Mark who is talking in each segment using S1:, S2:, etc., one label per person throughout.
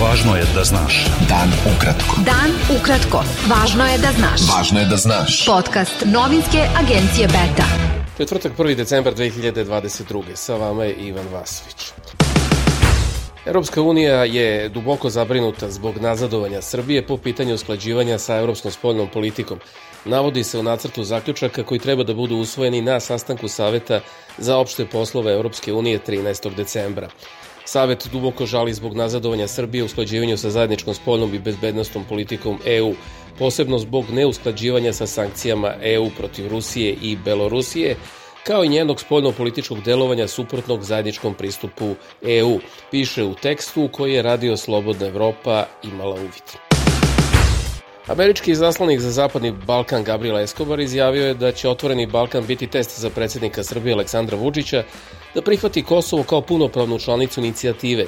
S1: Važno je da znaš.
S2: Dan ukratko.
S3: Dan ukratko. Važno je da znaš.
S2: Važno je da znaš.
S3: Podcast novinske agencije Beta.
S4: Četvrtak 1. decembar 2022. Sa vama je Ivan Vasović. Europska unija je duboko zabrinuta zbog nazadovanja Srbije po pitanju usklađivanja sa evropskom spoljnom politikom. Navodi se u nacrtu zaključaka koji treba da budu usvojeni na sastanku Saveta za opšte poslove Europske unije 13. decembra. Savet duboko žali zbog nazadovanja Srbije u usklađivanju sa zajedničkom spoljnom i bezbednostnom politikom EU, posebno zbog neusklađivanja sa sankcijama EU protiv Rusije i Belorusije, kao i njenog spoljno-političkog delovanja suprotnog zajedničkom pristupu EU, piše u tekstu koji je radio Slobodna Evropa imala uvid. Američki zaslanik za Zapadni Balkan Gabriel Escobar izjavio je da će Otvoreni Balkan biti test za predsednika Srbije Aleksandra Vučića da prihvati Kosovo kao punopravnu članicu inicijative,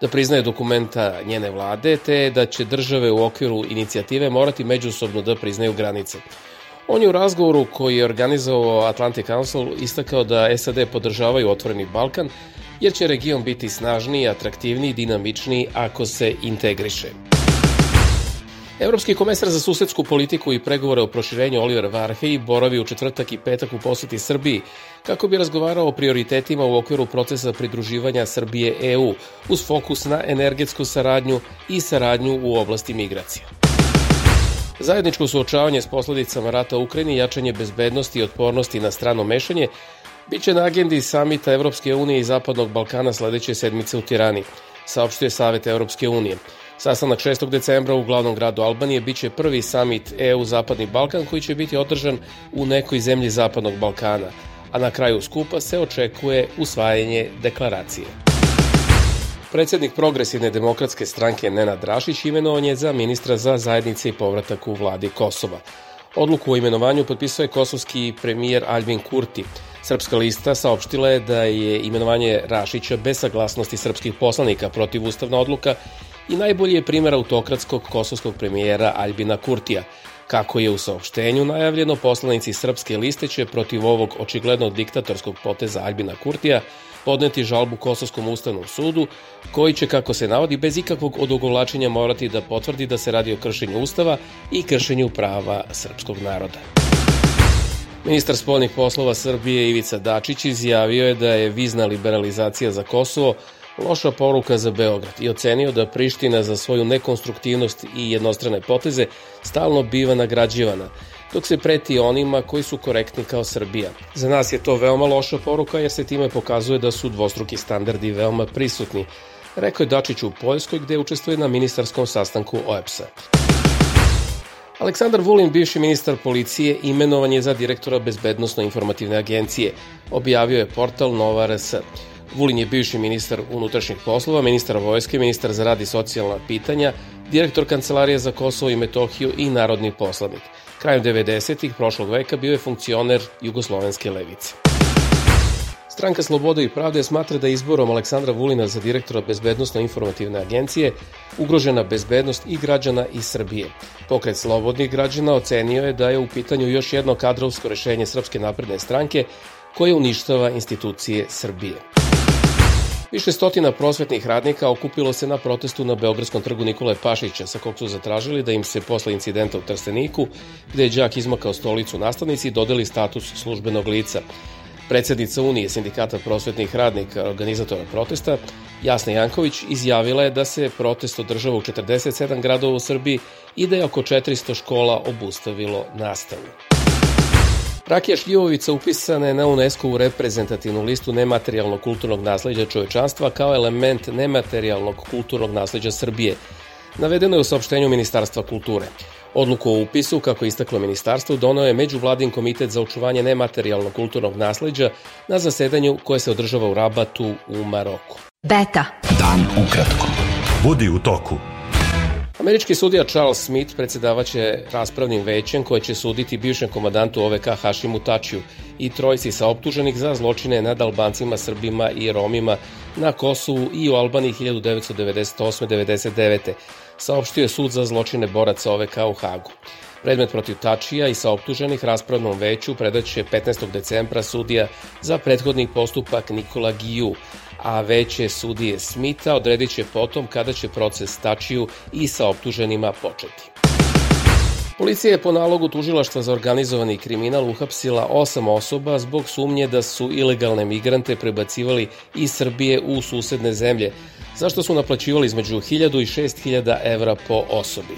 S4: da priznaje dokumenta njene vlade, te da će države u okviru inicijative morati međusobno da priznaju granice. On je u razgovoru koji je organizovao Atlantic Council istakao da SAD podržavaju Otvoreni Balkan, jer će region biti snažniji, atraktivniji, dinamičniji ako se integriše. Evropski komesar za susedsku politiku i pregovore o proširenju Oliver Varhej boravi u četvrtak i petak u poseti Srbiji kako bi razgovarao o prioritetima u okviru procesa pridruživanja Srbije EU uz fokus na energetsku saradnju i saradnju u oblasti migracija. Zajedničko suočavanje s posledicama rata u Ukrajini, jačanje bezbednosti i otpornosti na strano mešanje biće na agendi samita Evropske unije i Zapadnog Balkana sledeće sedmice u Tirani, saopštuje Savet Evropske unije. Sastanak 6. decembra u glavnom gradu Albanije biće prvi samit EU Zapadni Balkan koji će biti održan u nekoj zemlji Zapadnog Balkana, a na kraju skupa se očekuje usvajanje deklaracije. Predsednik Progresivne demokratske stranke Nenad Drašić imenovan je za ministra za zajednice i povratak u vladi Kosova. Odluku o imenovanju potpisao je kosovski premijer Albin Kurti. Srpska lista saopštila je da je imenovanje Rašića bez saglasnosti srpskih poslanika protiv ustavna odluka i najbolji je primer autokratskog kosovskog premijera Albina Kurtija. Kako je u saopštenju najavljeno, poslanici Srpske liste će protiv ovog očigledno diktatorskog poteza Albina Kurtija podneti žalbu Kosovskom ustavnom sudu, koji će, kako se navodi, bez ikakvog odugovlačenja morati da potvrdi da se radi o kršenju ustava i kršenju prava srpskog naroda. Ministar spoljnih poslova Srbije Ivica Dačić izjavio je da je vizna liberalizacija za Kosovo loša poruka za Beograd i ocenio da Priština za svoju nekonstruktivnost i jednostrane poteze stalno biva nagrađivana, dok se preti onima koji su korektni kao Srbija. Za nas je to veoma loša poruka jer se time pokazuje da su dvostruki standardi veoma prisutni, rekao je Dačić u Poljskoj gde učestvuje na ministarskom sastanku OEPS-a. Aleksandar Vulin, bivši ministar policije, imenovan je za direktora Bezbednostno-informativne agencije, objavio je portal Nova RS. Vulin je bivši ministar unutrašnjih poslova, ministar vojske, ministar za rad i socijalna pitanja, direktor Kancelarije za Kosovo i Metohiju i narodni poslanik. Krajem 90. prošlog veka bio je funkcioner Jugoslovenske levice. Stranka Slobode i pravde smatra da izborom Aleksandra Vulina za direktora Bezbednostno-informativne agencije ugrožena bezbednost i građana iz Srbije. Pokret slobodnih građana ocenio je da je u pitanju još jedno kadrovsko rešenje Srpske napredne stranke koje uništava institucije Srbije. Više stotina prosvetnih radnika okupilo se na protestu na Beogradskom trgu Nikole Pašića, sa kog su zatražili da im se posle incidenta u Trsteniku, gde je đak izmakao stolicu nastavnici, dodeli status službenog lica. Predsednica Unije sindikata prosvetnih radnika, organizatora protesta, Jasna Janković, izjavila je da se protest održava u 47 gradova u Srbiji i da je oko 400 škola obustavilo nastavu. Rakija šljivovica upisana je na UNESCO u reprezentativnu listu nematerijalnog kulturnog nasleđa čovečanstva kao element nematerijalnog kulturnog nasleđa Srbije. Navedeno je u saopštenju Ministarstva kulture. Odluku o upisu, kako je istaklo ministarstvo, donao je Međuvladin komitet za očuvanje nematerijalnog kulturnog nasleđa na zasedanju koje se održava u Rabatu u Maroku.
S3: Beta.
S2: Dan ukratko.
S1: Budi u toku.
S4: Američki sudija Charles Smith predsedavaće raspravnim većem koje će suditi bivšem komandantu OVK Hašimu Tačiju i trojci sa optuženih za zločine nad Albancima, Srbima i Romima na Kosovu i u Albaniji 1998-99. Saopštio je sud za zločine boraca OVK u Hagu. Predmet protiv Tačija i sa optuženih raspravnom veću predaće 15. decembra sudija za prethodni postupak Nikola Giju, a veće sudije Smita odredit će potom kada će proces Tačiju i sa optuženima početi. Policija je po nalogu tužilaštva za organizovani kriminal uhapsila osam osoba zbog sumnje da su ilegalne migrante prebacivali iz Srbije u susedne zemlje, zašto su naplaćivali između 1000 i 6000 evra po osobi.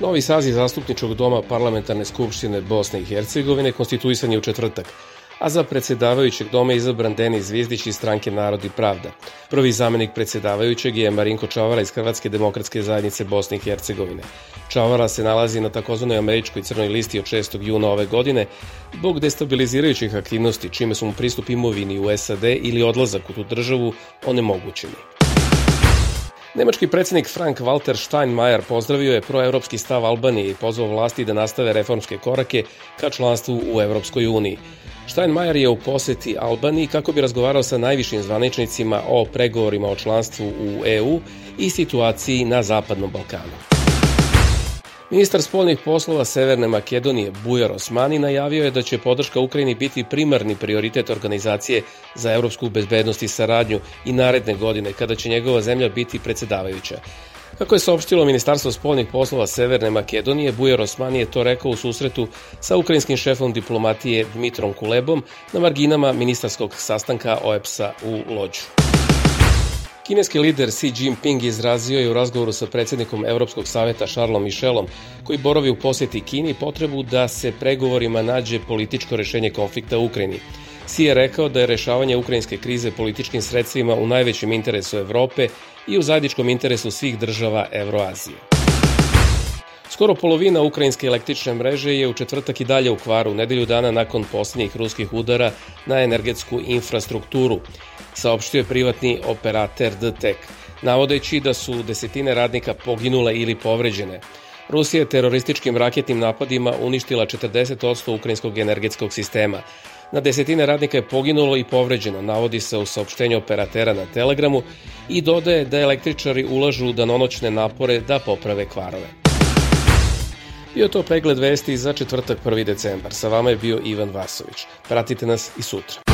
S4: Novi saziv zastupničkog doma Parlamentarne skupštine Bosne i Hercegovine konstituisan je u četvrtak a za predsedavajućeg doma je izabran Denis Zvizdić iz stranke Narod i Pravda. Prvi zamenik predsedavajućeg je Marinko Čavara iz Hrvatske demokratske zajednice Bosne i Hercegovine. Čavara se nalazi na takozvanoj američkoj crnoj listi od 6. juna ove godine zbog destabilizirajućih aktivnosti, čime su mu pristup imovini u SAD ili odlazak u tu državu onemogućeni. Nemački predsednik Frank Walter Steinmeier pozdravio je proevropski stav Albanije i pozvao vlasti da nastave reformske korake ka članstvu u Evropskoj uniji. Steinmeier je u poseti Albaniji kako bi razgovarao sa najvišim zvaničnicima o pregovorima o članstvu u EU i situaciji na Zapadnom Balkanu. Ministar spoljnih poslova Severne Makedonije Bujar Osmani najavio je da će podrška Ukrajini biti primarni prioritet organizacije za evropsku bezbednost i saradnju i naredne godine kada će njegova zemlja biti predsedavajuća. Kako je saopštilo Ministarstvo spoljnih poslova Severne Makedonije, Bujar Osmani je to rekao u susretu sa ukrajinskim šefom diplomatije Dmitrom Kulebom na marginama ministarskog sastanka OEPS-a u Lođu. Kineski lider Xi Jinping izrazio je u razgovoru sa predsednikom Evropskog saveta Charlesom Michelom, koji borovi u poseti Kini, potrebu da se pregovorima nađe političko rešenje konflikta u Ukrajini. Xi je rekao da je rešavanje ukrajinske krize političkim sredstvima u najvećem interesu Evrope i u zajedničkom interesu svih država Evroazije. Skoro polovina ukrajinske električne mreže je u četvrtak i dalje u kvaru, nedelju dana nakon poslednjih ruskih udara na energetsku infrastrukturu, saopštio je privatni operater DTEK, navodeći da su desetine radnika poginule ili povređene. Rusija je terorističkim raketnim napadima uništila 40% ukrajinskog energetskog sistema. Na desetine radnika je poginulo i povređeno, navodi se u saopštenju operatera na Telegramu i dodaje da električari ulažu danonoćne napore da poprave kvarove. Bio to pregled vesti za četvrtak 1. decembar. Sa vama je bio Ivan Vasović. Pratite nas i sutra.